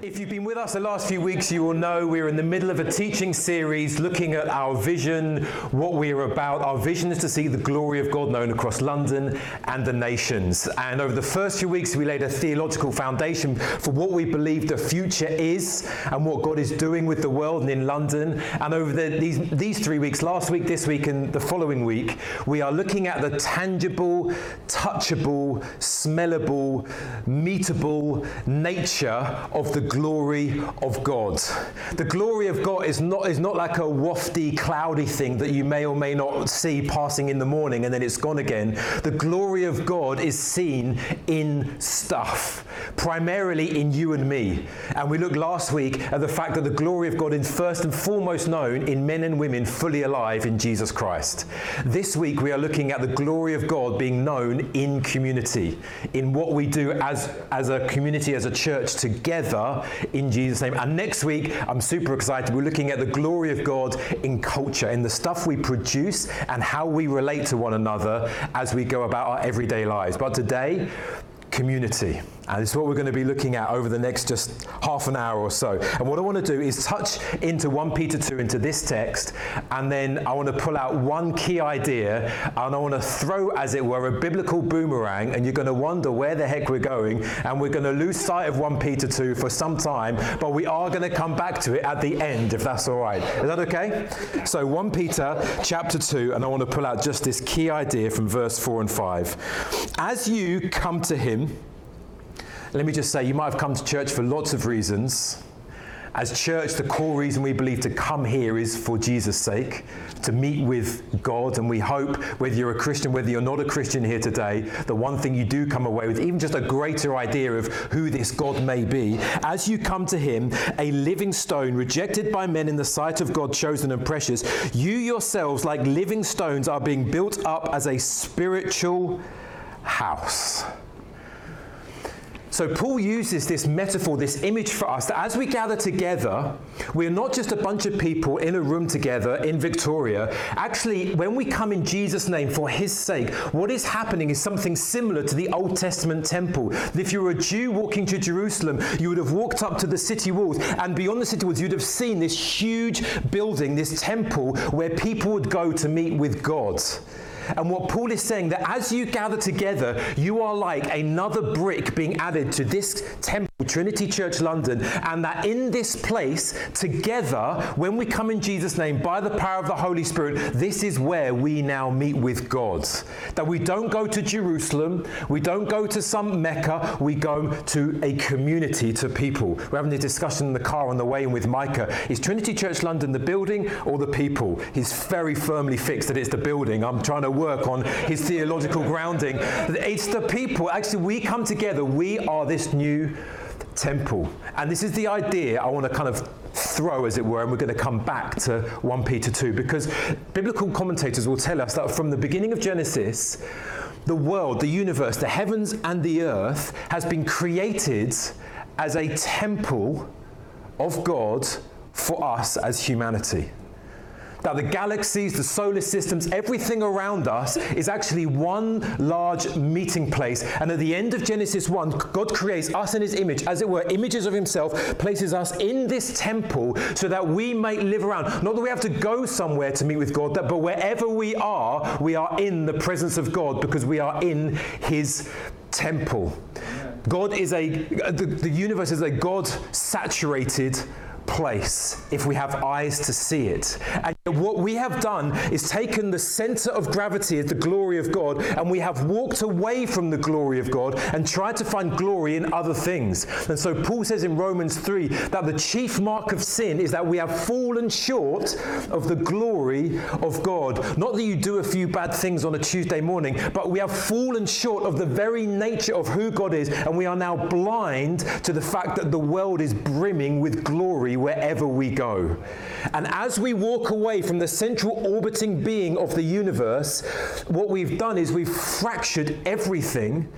If you've been with us the last few weeks, you will know we're in the middle of a teaching series looking at our vision, what we're about. Our vision is to see the glory of God known across London and the nations. And over the first few weeks, we laid a theological foundation for what we believe the future is and what God is doing with the world and in London. And over the, these, these three weeks, last week, this week, and the following week, we are looking at the tangible, touchable, smellable, meetable nature of the glory of God. The glory of God is not, is not like a wafty, cloudy thing that you may or may not see passing in the morning and then it's gone again. The glory of God is seen in stuff, primarily in you and me. And we looked last week at the fact that the glory of God is first and foremost known in men and women fully alive in Jesus Christ. This week we are looking at the glory of God being known in community, in what we do as, as a community, as a church together in Jesus' name. And next week, I'm super excited. We're looking at the glory of God in culture, in the stuff we produce and how we relate to one another as we go about our everyday lives. But today, community. And it's what we're going to be looking at over the next just half an hour or so. And what I want to do is touch into 1 Peter 2, into this text, and then I want to pull out one key idea, and I want to throw, as it were, a biblical boomerang, and you're going to wonder where the heck we're going, and we're going to lose sight of 1 Peter 2 for some time, but we are going to come back to it at the end, if that's all right. Is that okay? So 1 Peter chapter 2, and I want to pull out just this key idea from verse 4 and 5. As you come to him, let me just say, you might have come to church for lots of reasons. As church, the core reason we believe to come here is for Jesus' sake, to meet with God. And we hope, whether you're a Christian, whether you're not a Christian here today, the one thing you do come away with, even just a greater idea of who this God may be, as you come to Him, a living stone, rejected by men in the sight of God, chosen and precious, you yourselves, like living stones, are being built up as a spiritual house. So, Paul uses this metaphor, this image for us that as we gather together, we're not just a bunch of people in a room together in Victoria. Actually, when we come in Jesus' name for his sake, what is happening is something similar to the Old Testament temple. If you were a Jew walking to Jerusalem, you would have walked up to the city walls, and beyond the city walls, you'd have seen this huge building, this temple, where people would go to meet with God. And what Paul is saying that as you gather together, you are like another brick being added to this temple, Trinity Church London, and that in this place, together, when we come in Jesus' name by the power of the Holy Spirit, this is where we now meet with God. That we don't go to Jerusalem, we don't go to some Mecca, we go to a community, to people. We're having a discussion in the car on the way in with Micah. Is Trinity Church London the building or the people? He's very firmly fixed that it's the building. I'm trying to work on his theological grounding. It's the people. Actually, we come together. We are this new temple. And this is the idea I want to kind of throw, as it were, and we're going to come back to 1 Peter 2, because biblical commentators will tell us that from the beginning of Genesis, the world, the universe, the heavens and the earth has been created as a temple of God for us as humanity. That the galaxies, the solar systems, everything around us is actually one large meeting place. And at the end of Genesis 1, God creates us in his image, as it were, images of himself, places us in this temple so that we may live around. Not that we have to go somewhere to meet with God, but wherever we are, we are in the presence of God because we are in his temple. God is a, the, the universe is a God saturated place if we have eyes to see it. And what we have done is taken the center of gravity as the glory of God and we have walked away from the glory of God and tried to find glory in other things. And so Paul says in Romans 3 that the chief mark of sin is that we have fallen short of the glory of God. Not that you do a few bad things on a Tuesday morning, but we have fallen short of the very nature of who God is and we are now blind to the fact that the world is brimming with glory wherever we go. And as we walk away from the central orbiting being of the universe, what we've done is we've fractured everything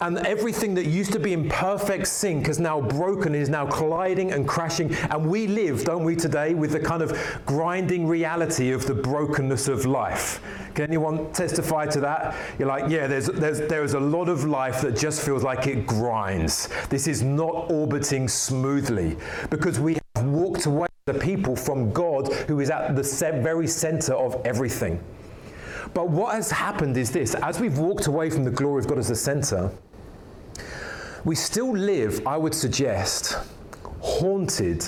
And everything that used to be in perfect sync is now broken, is now colliding and crashing. And we live, don't we, today, with the kind of grinding reality of the brokenness of life. Can anyone testify to that? You're like, yeah, there's, there's, there's a lot of life that just feels like it grinds. This is not orbiting smoothly because we have walked away the people from God who is at the very center of everything. But what has happened is this as we've walked away from the glory of God as the center, we still live, I would suggest, haunted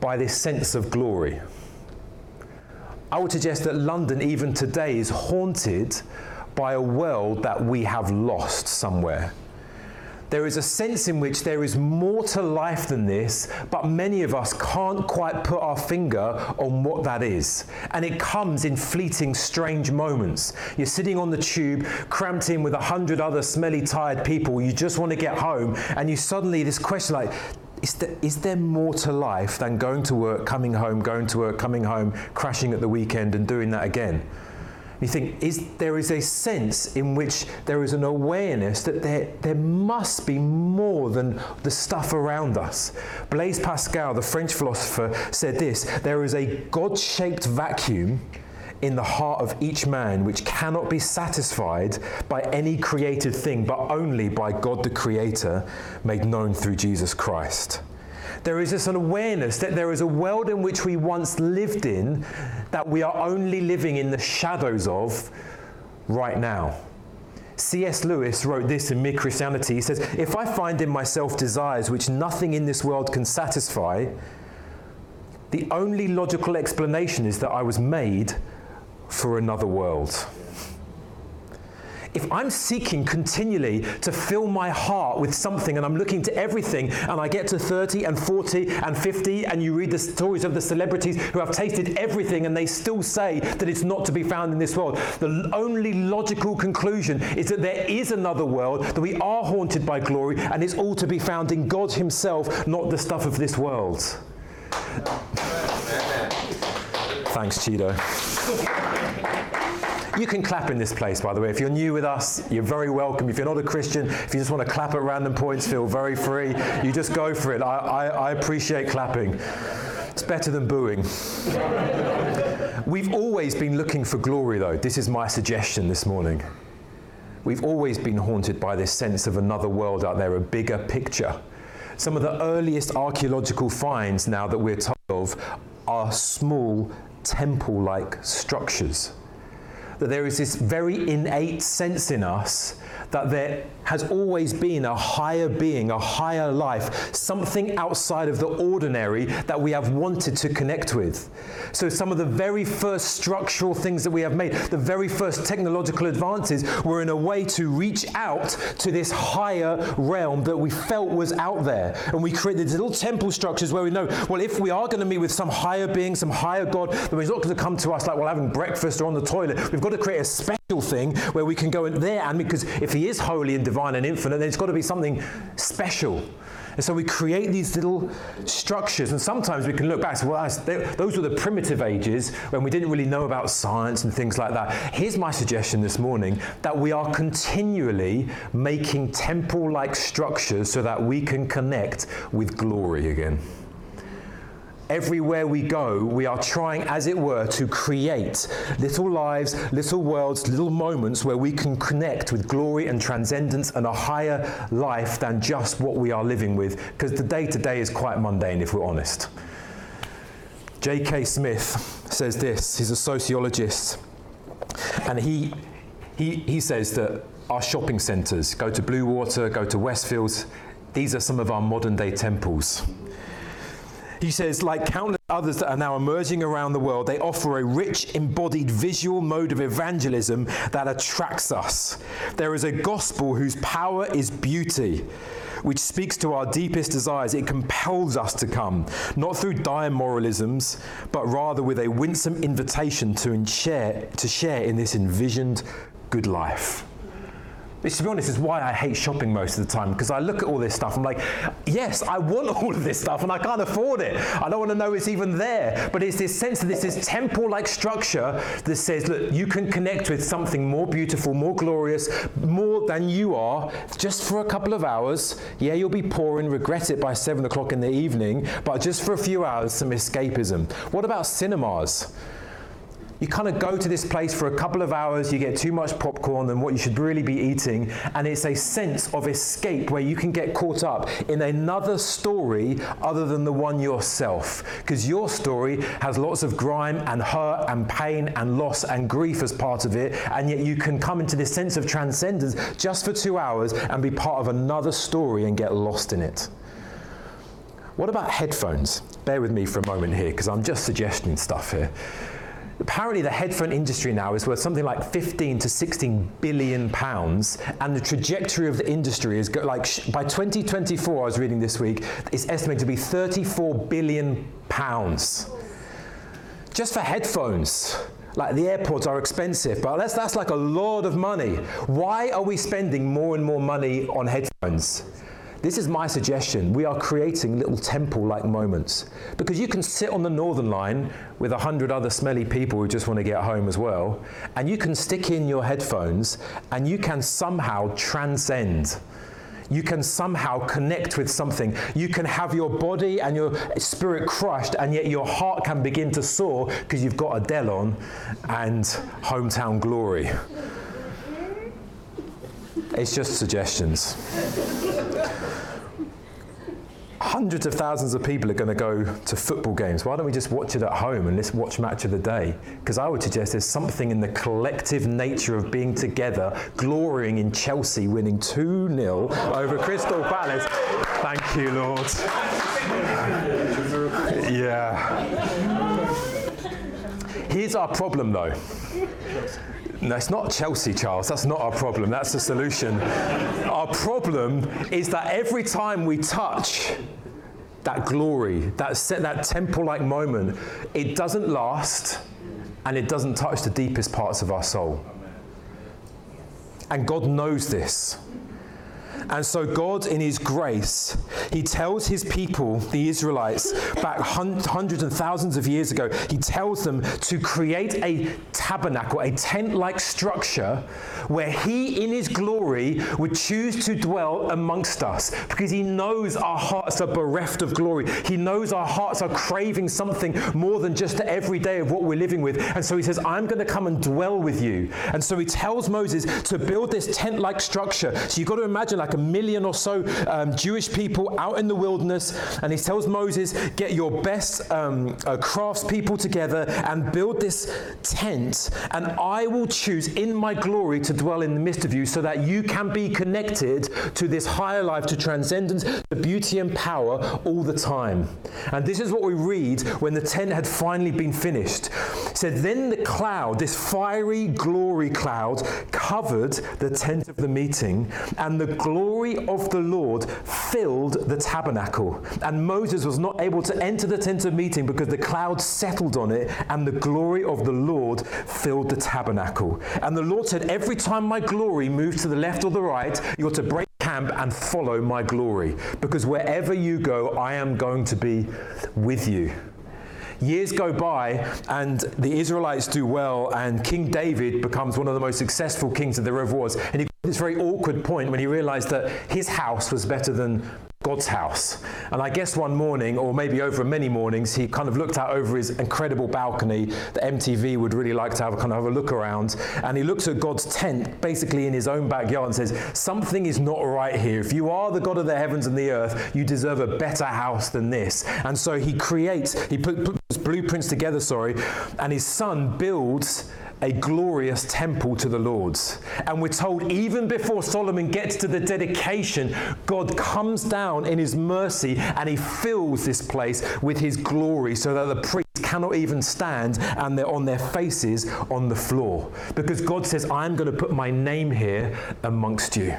by this sense of glory. I would suggest that London, even today, is haunted by a world that we have lost somewhere. There is a sense in which there is more to life than this, but many of us can't quite put our finger on what that is. And it comes in fleeting, strange moments. You're sitting on the tube, cramped in with a hundred other smelly, tired people. You just want to get home, and you suddenly, this question like, is there, is there more to life than going to work, coming home, going to work, coming home, crashing at the weekend, and doing that again? You think is, there is a sense in which there is an awareness that there, there must be more than the stuff around us. Blaise Pascal, the French philosopher, said this there is a God shaped vacuum in the heart of each man which cannot be satisfied by any created thing, but only by God the Creator made known through Jesus Christ. There is this awareness that there is a world in which we once lived in that we are only living in the shadows of right now. C.S. Lewis wrote this in Mere Christianity. He says, If I find in myself desires which nothing in this world can satisfy, the only logical explanation is that I was made for another world if I'm seeking continually to fill my heart with something and I'm looking to everything and I get to 30 and 40 and 50 and you read the stories of the celebrities who have tasted everything and they still say that it's not to be found in this world, the only logical conclusion is that there is another world, that we are haunted by glory and it's all to be found in God Himself, not the stuff of this world. Thanks, Cheeto. You can clap in this place, by the way. If you're new with us, you're very welcome. If you're not a Christian, if you just want to clap at random points, feel very free. You just go for it. I, I, I appreciate clapping. It's better than booing. We've always been looking for glory, though. This is my suggestion this morning. We've always been haunted by this sense of another world out there, a bigger picture. Some of the earliest archaeological finds now that we're told of are small temple like structures that there is this very innate sense in us that there has always been a higher being, a higher life, something outside of the ordinary that we have wanted to connect with. So, some of the very first structural things that we have made, the very first technological advances, were in a way to reach out to this higher realm that we felt was out there. And we created these little temple structures where we know, well, if we are going to meet with some higher being, some higher God, then he's not going to come to us like we're having breakfast or on the toilet. We've got to create a special thing where we can go in there, and because if he is holy and divine and infinite, then it's got to be something special. And so we create these little structures, and sometimes we can look back and say, well, those were the primitive ages when we didn't really know about science and things like that. Here's my suggestion this morning that we are continually making temple like structures so that we can connect with glory again everywhere we go, we are trying, as it were, to create little lives, little worlds, little moments where we can connect with glory and transcendence and a higher life than just what we are living with, because the day to day is quite mundane, if we're honest. J.K. Smith says this, he's a sociologist, and he, he, he says that our shopping centres, go to Bluewater, go to Westfields, these are some of our modern day temples. He says, like countless others that are now emerging around the world, they offer a rich, embodied visual mode of evangelism that attracts us. There is a gospel whose power is beauty which speaks to our deepest desires. It compels us to come, not through dire moralisms, but rather with a winsome invitation to share, to share in this envisioned good life. To be honest, is why I hate shopping most of the time because I look at all this stuff. I'm like, yes, I want all of this stuff and I can't afford it. I don't want to know it's even there. But it's this sense that this is temple like structure that says, look, you can connect with something more beautiful, more glorious, more than you are just for a couple of hours. Yeah, you'll be poor and regret it by seven o'clock in the evening, but just for a few hours, some escapism. What about cinemas? You kind of go to this place for a couple of hours, you get too much popcorn than what you should really be eating, and it's a sense of escape where you can get caught up in another story other than the one yourself. Because your story has lots of grime and hurt and pain and loss and grief as part of it, and yet you can come into this sense of transcendence just for two hours and be part of another story and get lost in it. What about headphones? Bear with me for a moment here because I'm just suggesting stuff here. Apparently, the headphone industry now is worth something like 15 to 16 billion pounds, and the trajectory of the industry is go, like by 2024. I was reading this week, it's estimated to be 34 billion pounds just for headphones. Like the AirPods are expensive, but that's, that's like a lot of money. Why are we spending more and more money on headphones? This is my suggestion. We are creating little temple like moments. Because you can sit on the Northern Line with a hundred other smelly people who just want to get home as well, and you can stick in your headphones and you can somehow transcend. You can somehow connect with something. You can have your body and your spirit crushed, and yet your heart can begin to soar because you've got Adele on and hometown glory. It's just suggestions hundreds of thousands of people are going to go to football games. Why don't we just watch it at home and let's watch match of the day? Because I would suggest there's something in the collective nature of being together, glorying in Chelsea winning 2 0 over Crystal Palace. Thank you, Lord. Yeah. Here's our problem, though. No, it's not Chelsea, Charles. That's not our problem. That's the solution. Our problem is that every time we touch that glory, that, set, that temple like moment, it doesn't last and it doesn't touch the deepest parts of our soul. And God knows this. And so, God, in His grace, He tells His people, the Israelites, back hundreds and thousands of years ago, He tells them to create a tabernacle, a tent like structure, where He, in His glory, would choose to dwell amongst us because He knows our hearts are bereft of glory. He knows our hearts are craving something more than just the everyday of what we're living with. And so He says, I'm going to come and dwell with you. And so He tells Moses to build this tent like structure. So you've got to imagine like a million or so um, Jewish people out in the wilderness, and he tells Moses, Get your best um, uh, craftspeople together and build this tent, and I will choose in my glory to dwell in the midst of you so that you can be connected to this higher life, to transcendence, to beauty and power all the time. And this is what we read when the tent had finally been finished. It said, Then the cloud, this fiery glory cloud, covered the tent of the meeting, and the glory glory of the Lord filled the tabernacle. And Moses was not able to enter the tent of meeting because the cloud settled on it, and the glory of the Lord filled the tabernacle. And the Lord said, Every time my glory moves to the left or the right, you're to break camp and follow my glory. Because wherever you go, I am going to be with you. Years go by, and the Israelites do well, and King David becomes one of the most successful kings that there ever was. And he got this very awkward point when he realized that his house was better than God's house. And I guess one morning, or maybe over many mornings, he kind of looked out over his incredible balcony that MTV would really like to have kind of have a look around. And he looks at God's tent basically in his own backyard and says, Something is not right here. If you are the God of the heavens and the earth, you deserve a better house than this. And so he creates, he puts blueprints together, sorry, and his son builds a glorious temple to the Lord's. And we're told even before Solomon gets to the dedication, God comes down in his mercy and he fills this place with his glory so that the priests cannot even stand and they're on their faces on the floor. Because God says, I'm going to put my name here amongst you.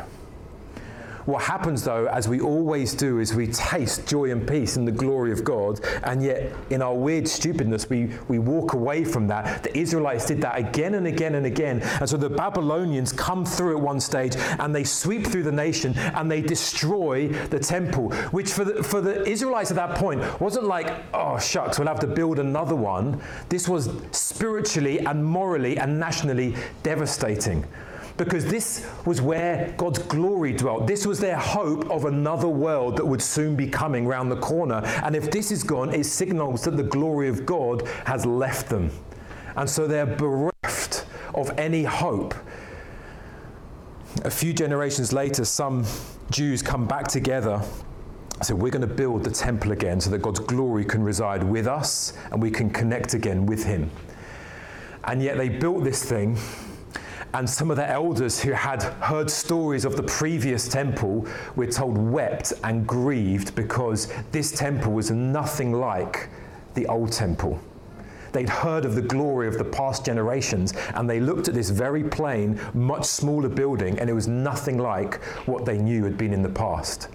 What happens though, as we always do, is we taste joy and peace and the glory of God, and yet in our weird stupidness, we, we walk away from that. The Israelites did that again and again and again. And so the Babylonians come through at one stage and they sweep through the nation and they destroy the temple, which for the, for the Israelites at that point wasn't like, oh, shucks, we'll have to build another one. This was spiritually and morally and nationally devastating because this was where God's glory dwelt. This was their hope of another world that would soon be coming round the corner. And if this is gone, it signals that the glory of God has left them. And so they're bereft of any hope. A few generations later, some Jews come back together. So we're going to build the temple again so that God's glory can reside with us and we can connect again with Him. And yet they built this thing and some of the elders who had heard stories of the previous temple, we're told, wept and grieved because this temple was nothing like the old temple. They'd heard of the glory of the past generations and they looked at this very plain, much smaller building, and it was nothing like what they knew had been in the past.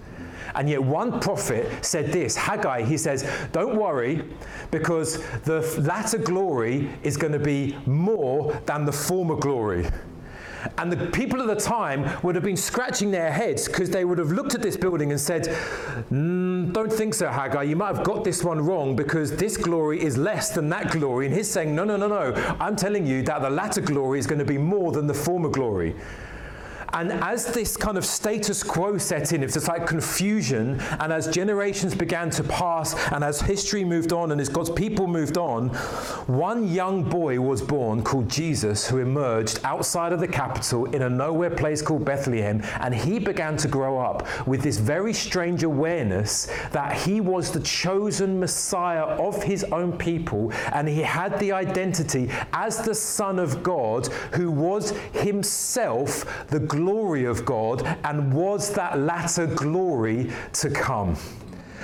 And yet, one prophet said this Haggai, he says, Don't worry, because the latter glory is going to be more than the former glory. And the people of the time would have been scratching their heads because they would have looked at this building and said, mm, Don't think so, Haggai. You might have got this one wrong because this glory is less than that glory. And he's saying, No, no, no, no. I'm telling you that the latter glory is going to be more than the former glory. And as this kind of status quo set in, it's just like confusion, and as generations began to pass, and as history moved on, and as God's people moved on, one young boy was born called Jesus who emerged outside of the capital in a nowhere place called Bethlehem, and he began to grow up with this very strange awareness that he was the chosen Messiah of his own people, and he had the identity as the Son of God who was himself the glory of God, and was that latter glory to come?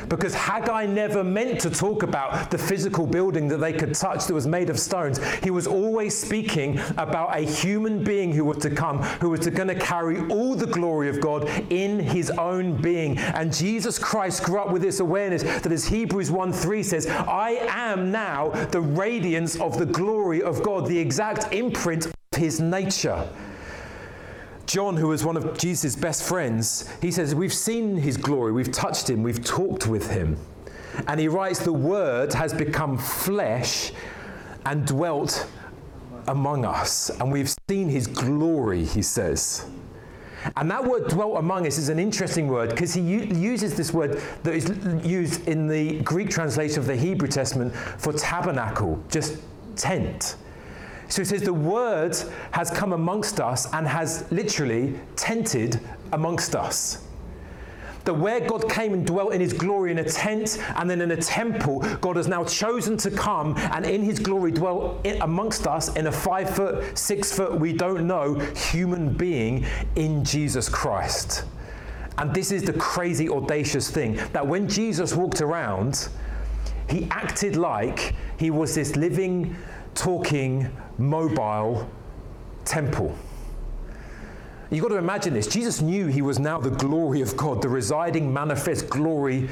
because Haggai never meant to talk about the physical building that they could touch that was made of stones. He was always speaking about a human being who was to come, who was going to carry all the glory of God in his own being. And Jesus Christ grew up with this awareness that as Hebrews 1 3 says, I am now the radiance of the glory of God, the exact imprint of his nature. John, who was one of Jesus' best friends, he says, We've seen his glory, we've touched him, we've talked with him. And he writes, The word has become flesh and dwelt among us. And we've seen his glory, he says. And that word dwelt among us is an interesting word because he u- uses this word that is used in the Greek translation of the Hebrew Testament for tabernacle, just tent. So it says, The word has come amongst us and has literally tented amongst us. That where God came and dwelt in his glory in a tent and then in a temple, God has now chosen to come and in his glory dwell amongst us in a five foot, six foot, we don't know, human being in Jesus Christ. And this is the crazy, audacious thing that when Jesus walked around, he acted like he was this living, talking, mobile temple. You've got to imagine this. Jesus knew he was now the glory of God, the residing, manifest glory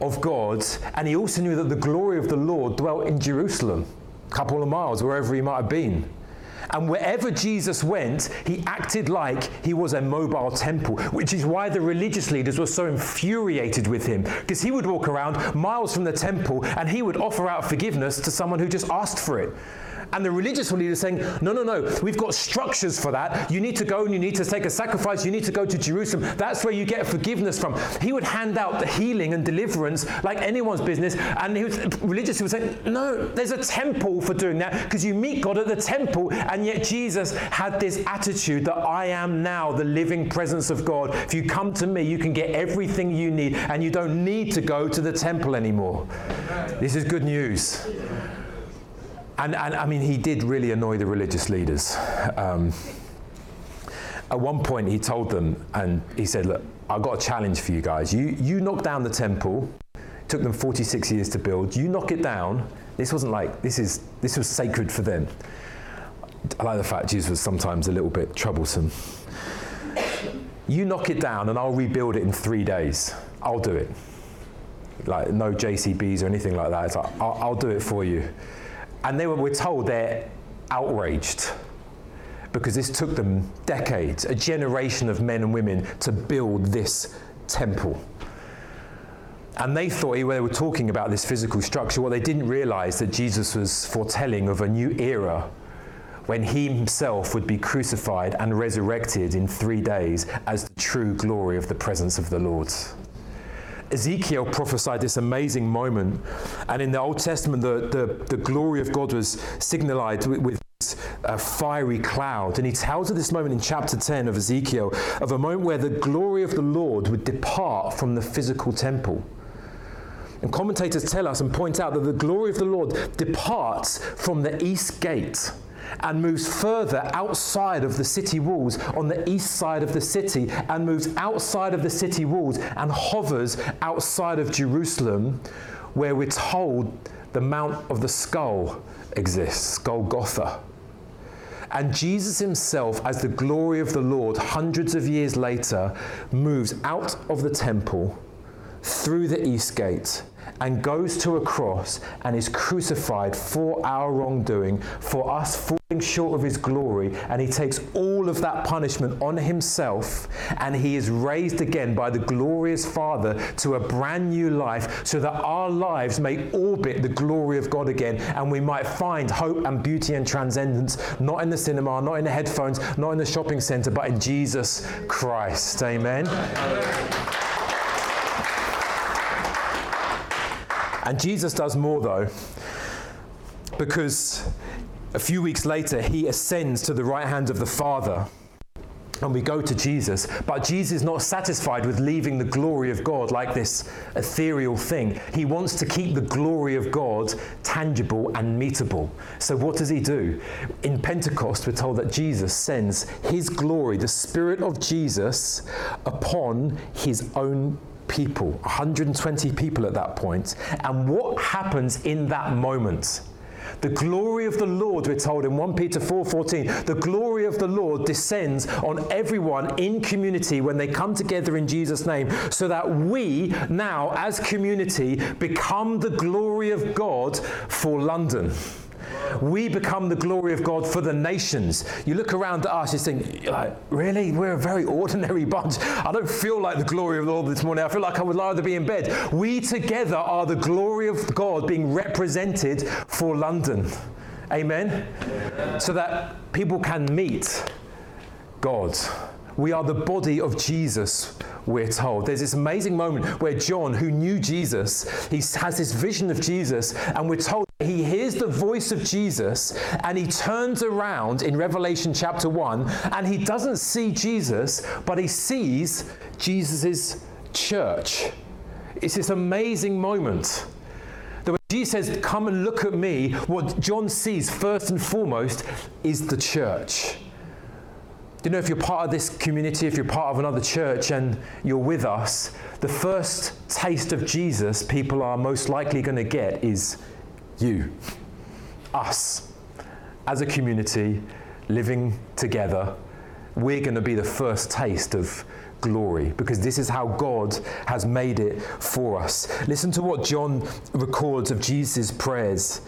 of God. And he also knew that the glory of the Lord dwelt in Jerusalem, a couple of miles, wherever he might have been. And wherever Jesus went, he acted like he was a mobile temple, which is why the religious leaders were so infuriated with him. Because he would walk around miles from the temple and he would offer out forgiveness to someone who just asked for it. And the religious leaders saying, no, no, no, we've got structures for that. You need to go and you need to take a sacrifice. You need to go to Jerusalem. That's where you get forgiveness from. He would hand out the healing and deliverance like anyone's business. And he was, religious was say, no, there's a temple for doing that because you meet God at the temple. And yet Jesus had this attitude that I am now the living presence of God. If you come to me, you can get everything you need and you don't need to go to the temple anymore. This is good news. And, and I mean, he did really annoy the religious leaders. Um, at one point, he told them, and he said, Look, I've got a challenge for you guys. You, you knock down the temple, it took them 46 years to build. You knock it down. This wasn't like, this, is, this was sacred for them. I like the fact Jesus was sometimes a little bit troublesome. You knock it down and I'll rebuild it in three days. I'll do it. Like, no JCBs or anything like that. It's like, I'll, I'll do it for you. And they were, we're told they're outraged because this took them decades, a generation of men and women to build this temple. And they thought they were talking about this physical structure. What they didn't realize that Jesus was foretelling of a new era when he himself would be crucified and resurrected in three days as the true glory of the presence of the Lord. Ezekiel prophesied this amazing moment, and in the Old Testament, the, the, the glory of God was signalized with, with a uh, fiery cloud. And he tells of this moment in chapter 10 of Ezekiel of a moment where the glory of the Lord would depart from the physical temple. And commentators tell us and point out that the glory of the Lord departs from the east gate and moves further outside of the city walls on the east side of the city and moves outside of the city walls and hovers outside of Jerusalem, where we're told the Mount of the Skull exists, Golgotha. And Jesus himself, as the glory of the Lord, hundreds of years later, moves out of the temple through the east gate and goes to a cross and is crucified for our wrongdoing, for us falling short of his glory. And he takes all of that punishment on himself and he is raised again by the glorious Father to a brand new life so that our lives may orbit the glory of God again and we might find hope and beauty and transcendence not in the cinema, not in the headphones, not in the shopping center, but in Jesus Christ. Amen. And Jesus does more though, because a few weeks later he ascends to the right hand of the Father. And we go to Jesus, but Jesus is not satisfied with leaving the glory of God like this ethereal thing. He wants to keep the glory of God tangible and meetable. So, what does he do? In Pentecost, we're told that Jesus sends his glory, the Spirit of Jesus, upon his own people, 120 people at that point. And what happens in that moment? The glory of the Lord, we're told in 1 Peter 4:14, the glory of the Lord descends on everyone in community when they come together in Jesus' name, so that we now, as community, become the glory of God for London we become the glory of God for the nations. You look around at us, you think, like, really? We're a very ordinary bunch. I don't feel like the glory of the Lord this morning. I feel like I would rather be in bed. We together are the glory of God being represented for London. Amen? So that people can meet God. We are the body of Jesus, we're told. There's this amazing moment where John, who knew Jesus, he has this vision of Jesus, and we're told he hears the voice of Jesus and he turns around in Revelation chapter 1 and he doesn't see Jesus, but he sees Jesus' church. It's this amazing moment. That when Jesus says, Come and look at me, what John sees first and foremost is the church you know if you're part of this community, if you're part of another church and you're with us, the first taste of Jesus people are most likely going to get is you, us, as a community living together. We're going to be the first taste of glory because this is how God has made it for us. Listen to what John records of Jesus' prayers.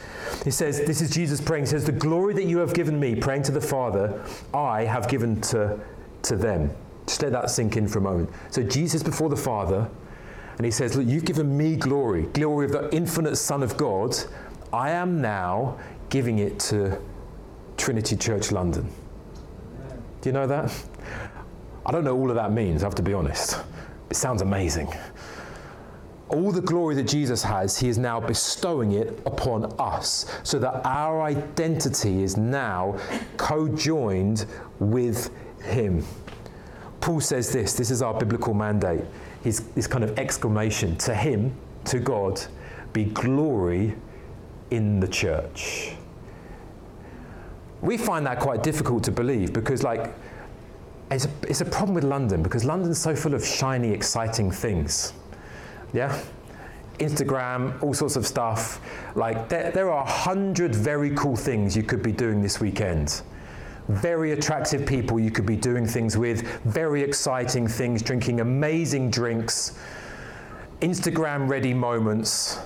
He says, This is Jesus praying. He says, The glory that you have given me, praying to the Father, I have given to, to them. Just let that sink in for a moment. So, Jesus before the Father, and he says, Look, you've given me glory, glory of the infinite Son of God. I am now giving it to Trinity Church London. Do you know that? I don't know all of that means, I have to be honest. It sounds amazing. All the glory that Jesus has, he is now bestowing it upon us so that our identity is now co joined with him. Paul says this this is our biblical mandate. His, his kind of exclamation to him, to God, be glory in the church. We find that quite difficult to believe because, like, it's a, it's a problem with London because London's so full of shiny, exciting things. Yeah? Instagram, all sorts of stuff. Like, there, there are a hundred very cool things you could be doing this weekend. very attractive people you could be doing things with, very exciting things, drinking amazing drinks, Instagram ready moments.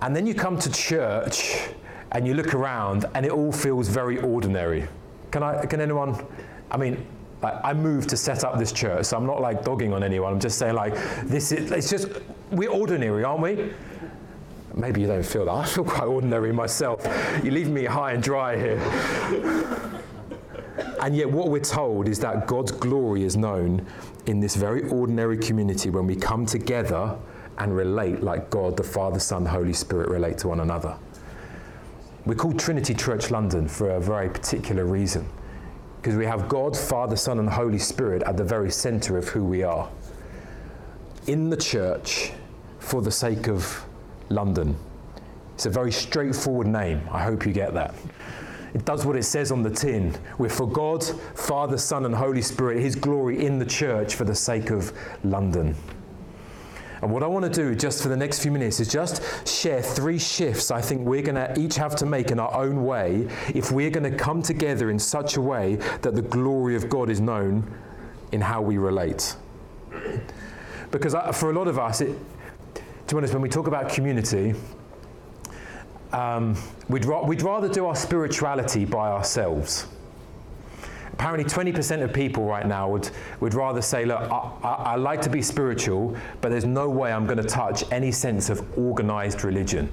And then you come to church and you look around and it all feels very ordinary. Can, I, can anyone? I mean, I moved to set up this church, so I'm not like dogging on anyone. I'm just saying, like, this is, it's just, we're ordinary, aren't we? Maybe you don't feel that. I feel quite ordinary myself. You leave me high and dry here. and yet, what we're told is that God's glory is known in this very ordinary community when we come together and relate like God, the Father, Son, Holy Spirit relate to one another. We're called Trinity Church London for a very particular reason because we have God, Father, Son, and Holy Spirit at the very center of who we are. In the church for the sake of London. It's a very straightforward name. I hope you get that. It does what it says on the tin. We're for God, Father, Son, and Holy Spirit, His glory in the church for the sake of London. And what I want to do just for the next few minutes is just share three shifts I think we're going to each have to make in our own way if we're going to come together in such a way that the glory of God is known in how we relate. Because for a lot of us, it, to be honest, when we talk about community, um, we'd, ra- we'd rather do our spirituality by ourselves. Apparently, 20% of people right now would, would rather say, Look, I, I, I like to be spiritual, but there's no way I'm going to touch any sense of organized religion.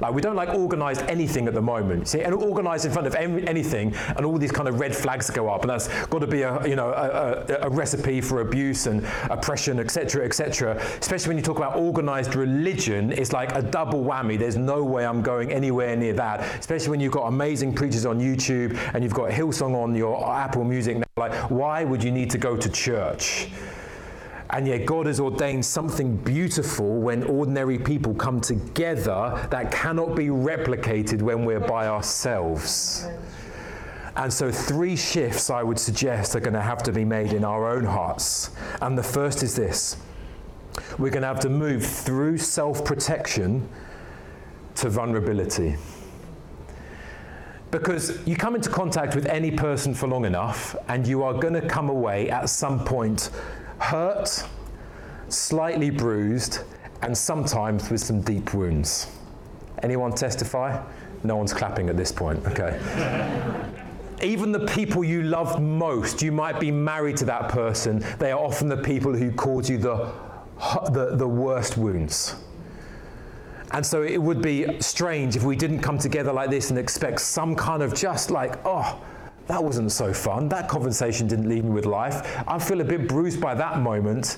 Like we don't like organise anything at the moment. See, and organise in front of anything, and all these kind of red flags go up, and that's got to be a you know a, a, a recipe for abuse and oppression, etc., etc. Especially when you talk about organised religion, it's like a double whammy. There's no way I'm going anywhere near that. Especially when you've got amazing preachers on YouTube and you've got Hillsong on your Apple Music. Like, why would you need to go to church? And yet, God has ordained something beautiful when ordinary people come together that cannot be replicated when we're by ourselves. And so, three shifts I would suggest are going to have to be made in our own hearts. And the first is this we're going to have to move through self protection to vulnerability. Because you come into contact with any person for long enough, and you are going to come away at some point hurt, slightly bruised, and sometimes with some deep wounds. Anyone testify? No one's clapping at this point, okay. Even the people you love most, you might be married to that person, they are often the people who cause you the, the, the worst wounds. And so it would be strange if we didn't come together like this and expect some kind of just like, oh, that wasn't so fun. That conversation didn't leave me with life. I feel a bit bruised by that moment.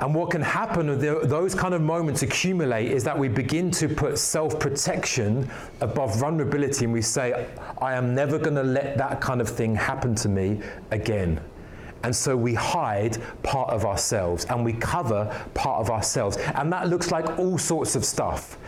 And what can happen when those kind of moments accumulate is that we begin to put self protection above vulnerability and we say, I am never going to let that kind of thing happen to me again. And so we hide part of ourselves and we cover part of ourselves. And that looks like all sorts of stuff.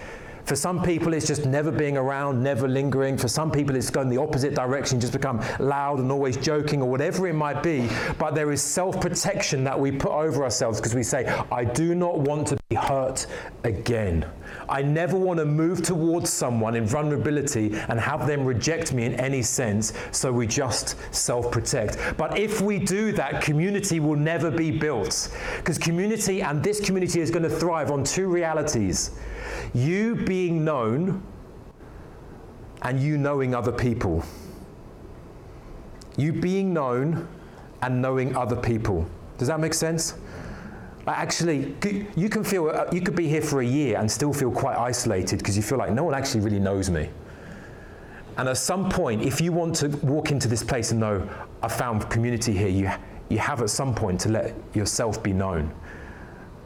For some people, it's just never being around, never lingering. For some people, it's going the opposite direction, just become loud and always joking or whatever it might be. But there is self protection that we put over ourselves because we say, I do not want to be hurt again. I never want to move towards someone in vulnerability and have them reject me in any sense, so we just self protect. But if we do that, community will never be built. Because community and this community is going to thrive on two realities you being known and you knowing other people. You being known and knowing other people. Does that make sense? Actually, you can feel uh, you could be here for a year and still feel quite isolated because you feel like no one actually really knows me. And at some point, if you want to walk into this place and know I found community here, you you have at some point to let yourself be known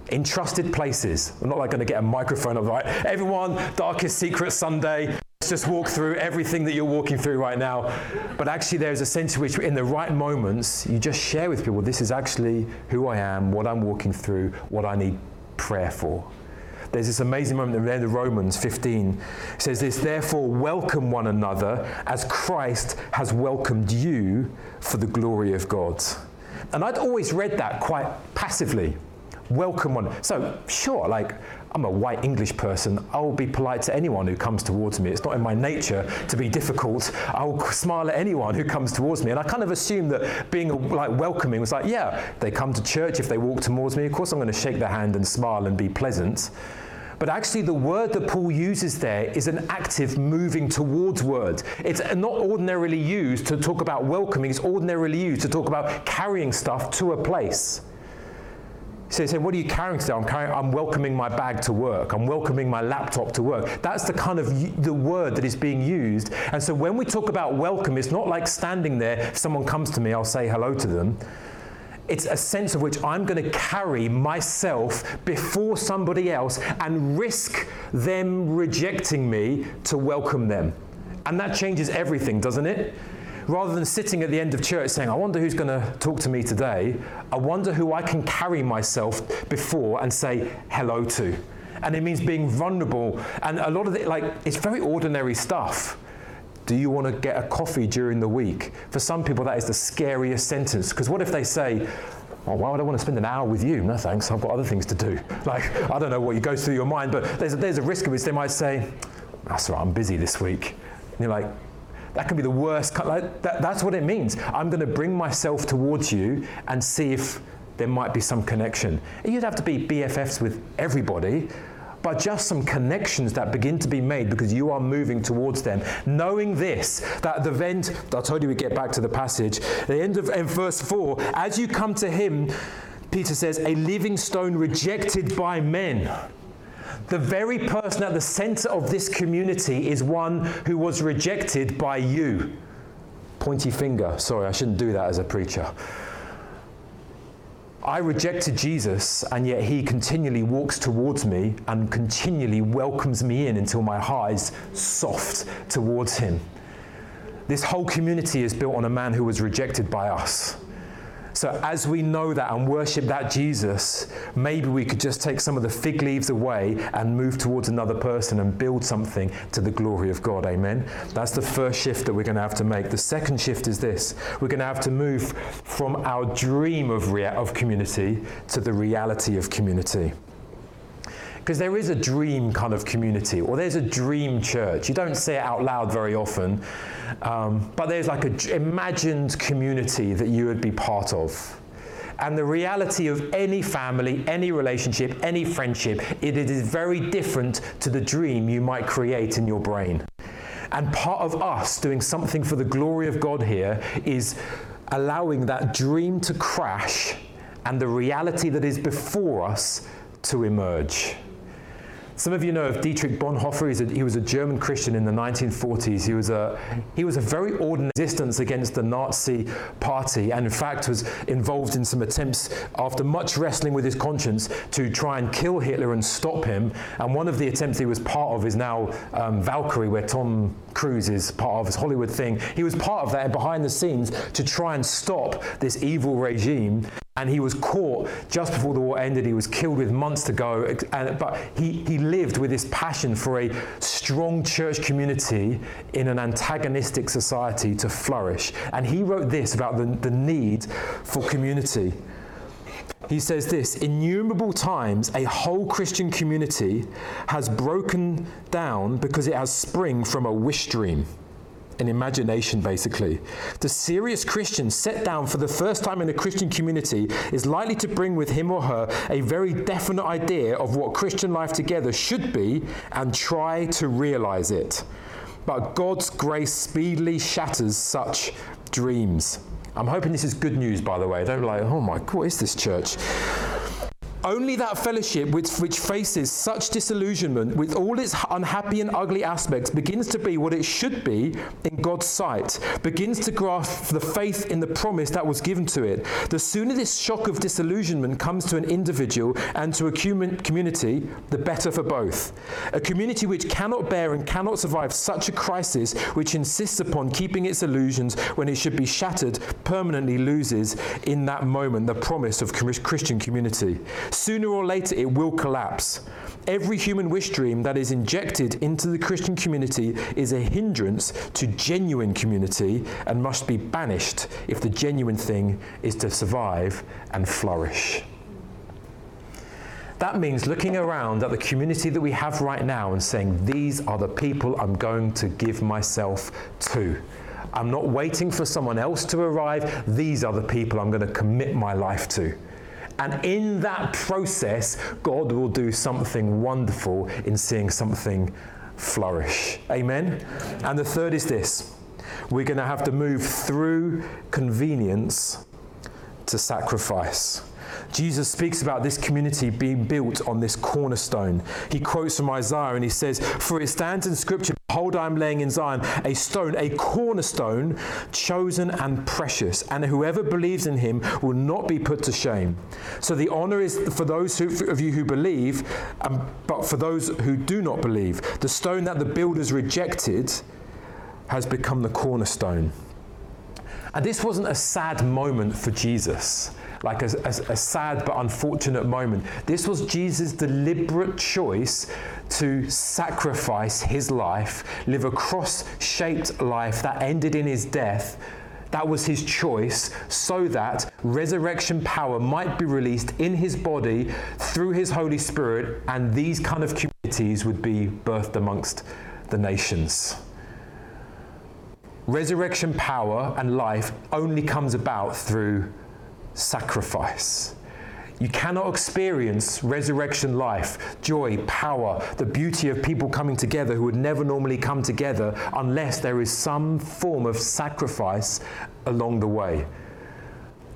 in trusted places. I'm not like going to get a microphone of like, everyone, darkest secret Sunday. Let's just walk through everything that you're walking through right now. But actually, there's a sense in which, in the right moments, you just share with people this is actually who I am, what I'm walking through, what I need prayer for. There's this amazing moment in the end of Romans 15. It says this, therefore, welcome one another as Christ has welcomed you for the glory of God. And I'd always read that quite passively welcome one. So, sure, like, I'm a white English person. I'll be polite to anyone who comes towards me. It's not in my nature to be difficult. I'll smile at anyone who comes towards me. And I kind of assumed that being like welcoming was like, yeah, they come to church. If they walk towards me, of course I'm going to shake their hand and smile and be pleasant. But actually, the word that Paul uses there is an active moving towards word. It's not ordinarily used to talk about welcoming, it's ordinarily used to talk about carrying stuff to a place. So you say, what are you carrying today? I'm carrying, I'm welcoming my bag to work. I'm welcoming my laptop to work. That's the kind of the word that is being used. And so when we talk about welcome, it's not like standing there. If someone comes to me, I'll say hello to them. It's a sense of which I'm going to carry myself before somebody else and risk them rejecting me to welcome them. And that changes everything, doesn't it? Rather than sitting at the end of church saying, I wonder who's going to talk to me today, I wonder who I can carry myself before and say hello to. And it means being vulnerable. And a lot of it, like, it's very ordinary stuff. Do you want to get a coffee during the week? For some people, that is the scariest sentence. Because what if they say, oh, why would I want to spend an hour with you? No thanks, I've got other things to do. Like, I don't know what goes through your mind, but there's a, there's a risk of it. They might say, that's right, I'm busy this week. And you're like, that can be the worst. Like, that, that's what it means. I'm going to bring myself towards you and see if there might be some connection. You'd have to be BFFs with everybody, but just some connections that begin to be made because you are moving towards them. Knowing this, that the end, I told you we get back to the passage, the end of in verse 4, as you come to him, Peter says, a living stone rejected by men the very person at the center of this community is one who was rejected by you. Pointy finger. Sorry, I shouldn't do that as a preacher. I rejected Jesus, and yet he continually walks towards me and continually welcomes me in until my heart is soft towards him. This whole community is built on a man who was rejected by us. So, as we know that and worship that Jesus, maybe we could just take some of the fig leaves away and move towards another person and build something to the glory of God. Amen. That's the first shift that we're going to have to make. The second shift is this we're going to have to move from our dream of, rea- of community to the reality of community because there is a dream kind of community or there's a dream church. You don't say it out loud very often, um, but there's like an imagined community that you would be part of. And the reality of any family, any relationship, any friendship, it is very different to the dream you might create in your brain. And part of us doing something for the glory of God here is allowing that dream to crash and the reality that is before us to emerge. Some of you know of Dietrich Bonhoeffer. A, he was a German Christian in the 1940s. He was a, he was a very ordinary resistance against the Nazi party and, in fact, was involved in some attempts, after much wrestling with his conscience, to try and kill Hitler and stop him. And one of the attempts he was part of is now um, Valkyrie, where Tom Cruise is part of his Hollywood thing. He was part of that behind the scenes to try and stop this evil regime and he was caught just before the war ended. He was killed with months to go. And, but he, he lived with this passion for a strong church community in an antagonistic society to flourish. And he wrote this about the, the need for community. He says this innumerable times a whole Christian community has broken down because it has spring from a wish dream an imagination, basically. The serious Christian set down for the first time in a Christian community is likely to bring with him or her a very definite idea of what Christian life together should be and try to realize it. But God's grace speedily shatters such dreams. I'm hoping this is good news, by the way. Don't like, oh my, god, what is this church? Only that fellowship which, which faces such disillusionment with all its unhappy and ugly aspects begins to be what it should be in God's sight, begins to grasp the faith in the promise that was given to it. The sooner this shock of disillusionment comes to an individual and to a community, the better for both. A community which cannot bear and cannot survive such a crisis, which insists upon keeping its illusions when it should be shattered, permanently loses in that moment the promise of Christian community. Sooner or later, it will collapse. Every human wish dream that is injected into the Christian community is a hindrance to genuine community and must be banished if the genuine thing is to survive and flourish. That means looking around at the community that we have right now and saying, These are the people I'm going to give myself to. I'm not waiting for someone else to arrive. These are the people I'm going to commit my life to. And in that process, God will do something wonderful in seeing something flourish. Amen? And the third is this we're going to have to move through convenience to sacrifice. Jesus speaks about this community being built on this cornerstone. He quotes from Isaiah and he says, For it stands in Scripture, Behold, I am laying in Zion a stone, a cornerstone, chosen and precious, and whoever believes in him will not be put to shame. So the honor is for those who, of you who believe, um, but for those who do not believe. The stone that the builders rejected has become the cornerstone. And this wasn't a sad moment for Jesus like a, a, a sad but unfortunate moment. This was Jesus' deliberate choice to sacrifice his life, live a cross shaped life that ended in his death. That was his choice so that resurrection power might be released in his body through his Holy Spirit, and these kind of communities would be birthed amongst the nations. Resurrection power and life only comes about through sacrifice. You cannot experience resurrection life, joy, power, the beauty of people coming together who would never normally come together unless there is some form of sacrifice along the way.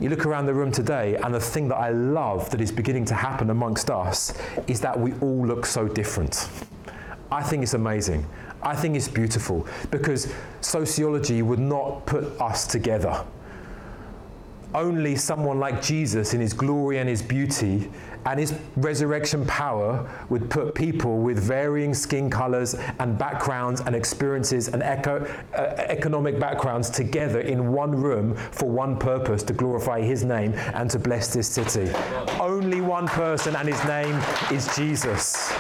You look around the room today, and the thing that I love that is beginning to happen amongst us is that we all look so different. I think it's amazing. I think it's beautiful because sociology would not put us together only someone like Jesus in his glory and his beauty and his resurrection power would put people with varying skin colors and backgrounds and experiences and eco, uh, economic backgrounds together in one room for one purpose to glorify his name and to bless this city. Only one person, and his name is Jesus.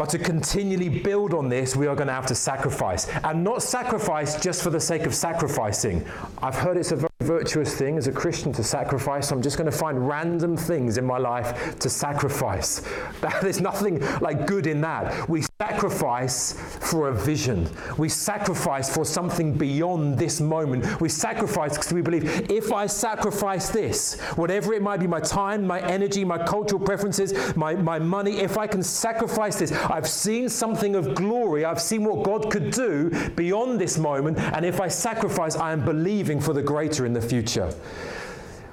But to continually build on this, we are going to have to sacrifice. And not sacrifice just for the sake of sacrificing. I've heard it's a very virtuous thing as a Christian to sacrifice. I'm just going to find random things in my life to sacrifice. There's nothing like good in that. We sacrifice for a vision. We sacrifice for something beyond this moment. We sacrifice because we believe if I sacrifice this, whatever it might be my time, my energy, my cultural preferences, my, my money if I can sacrifice this, I've seen something of glory. I've seen what God could do beyond this moment. And if I sacrifice, I am believing for the greater in the future.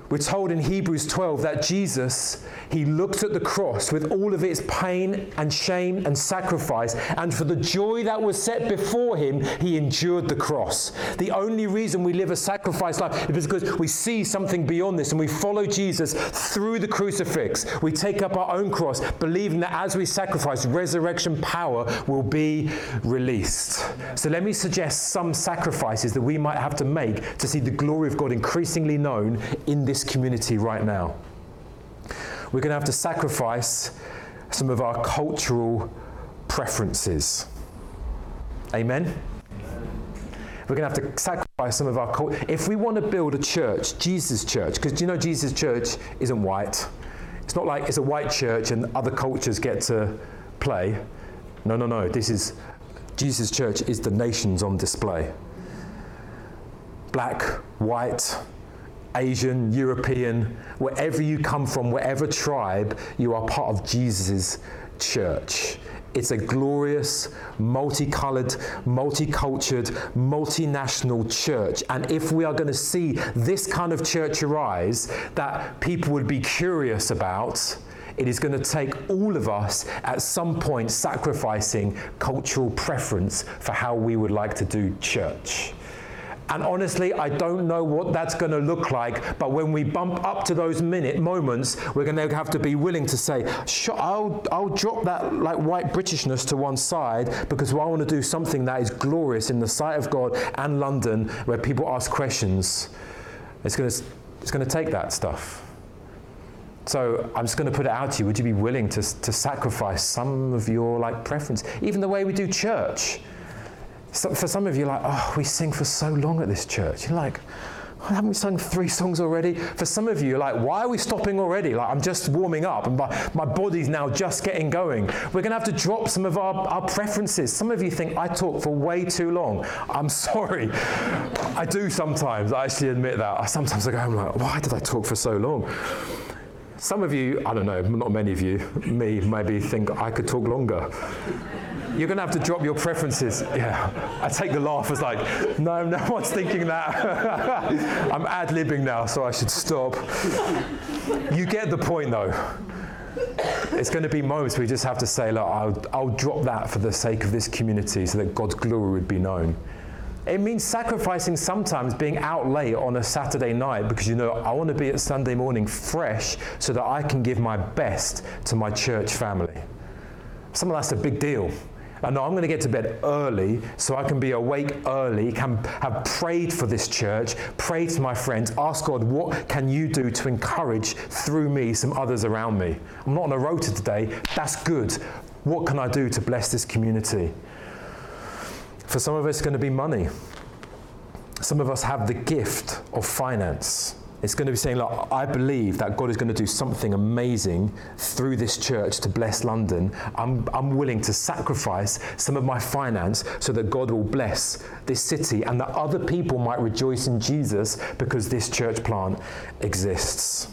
We're told in Hebrews 12 that Jesus, he looked at the cross with all of its pain and shame and sacrifice, and for the joy that was set before him, he endured the cross. The only reason we live a sacrifice life is because we see something beyond this and we follow Jesus through the crucifix. We take up our own cross, believing that as we sacrifice, resurrection power will be released. So let me suggest some sacrifices that we might have to make to see the glory of God increasingly known in this this community right now. We're going to have to sacrifice some of our cultural preferences. Amen? We're going to have to sacrifice some of our culture. If we want to build a church, Jesus' church, because you know Jesus' church isn't white. It's not like it's a white church and other cultures get to play. No, no, no. This is Jesus' church is the nations on display. Black, white, Asian, European, wherever you come from, whatever tribe, you are part of Jesus' church. It's a glorious, multicolored, multicultured, multinational church. And if we are going to see this kind of church arise that people would be curious about, it is going to take all of us at some point sacrificing cultural preference for how we would like to do church. And honestly, I don't know what that's going to look like. But when we bump up to those minute moments, we're going to have to be willing to say, I'll, I'll drop that like white Britishness to one side because I want to do something that is glorious in the sight of God and London where people ask questions. It's going to, it's going to take that stuff. So I'm just going to put it out to you. Would you be willing to, to sacrifice some of your like preference? Even the way we do church. So for some of you, like, oh, we sing for so long at this church. You're like, haven't we sung three songs already? For some of you, like, why are we stopping already? Like, I'm just warming up and my, my body's now just getting going. We're going to have to drop some of our, our preferences. Some of you think I talk for way too long. I'm sorry. I do sometimes. I actually admit that. I, sometimes I go, I'm like, why did I talk for so long? Some of you, I don't know, not many of you, me maybe think I could talk longer. You're going to have to drop your preferences. Yeah. I take the laugh as like, no, no one's thinking that. I'm ad libbing now, so I should stop. You get the point though. It's going to be moments where you just have to say, look, I'll, I'll drop that for the sake of this community so that God's glory would be known. It means sacrificing sometimes being out late on a Saturday night because you know I want to be at Sunday morning fresh so that I can give my best to my church family. Some of that's a big deal. Know I'm going to get to bed early so I can be awake early, can have prayed for this church, prayed to my friends, ask God, what can you do to encourage through me some others around me? I'm not on a rota today. That's good. What can I do to bless this community? For some of us, it's going to be money. Some of us have the gift of finance. It's going to be saying, Look, I believe that God is going to do something amazing through this church to bless London. I'm, I'm willing to sacrifice some of my finance so that God will bless this city and that other people might rejoice in Jesus because this church plant exists.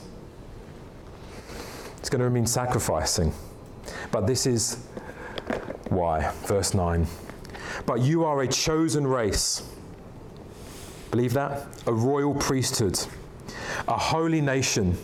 It's going to mean sacrificing. But this is why. Verse 9. But you are a chosen race. Believe that? A royal priesthood, a holy nation,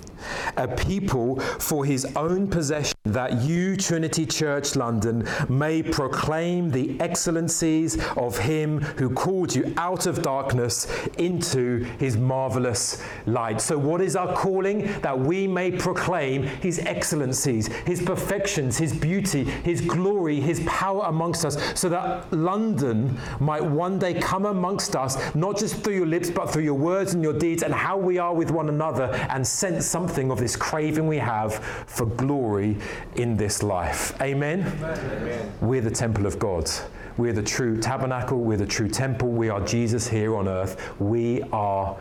a people for his own possession that you, Trinity Church London, may proclaim the excellencies of him who called you out of darkness into his marvelous light. So, what is our calling? That we may proclaim his excellencies, his perfections, his beauty, his glory, his power amongst us, so that London might one day come amongst us, not just through your lips, but through your words and your deeds and how we are with one another, and sense something of this craving we have for glory in this life. Amen? Amen? We're the temple of God. We're the true tabernacle. We're the true temple. We are Jesus here on earth. We are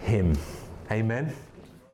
Him. Amen.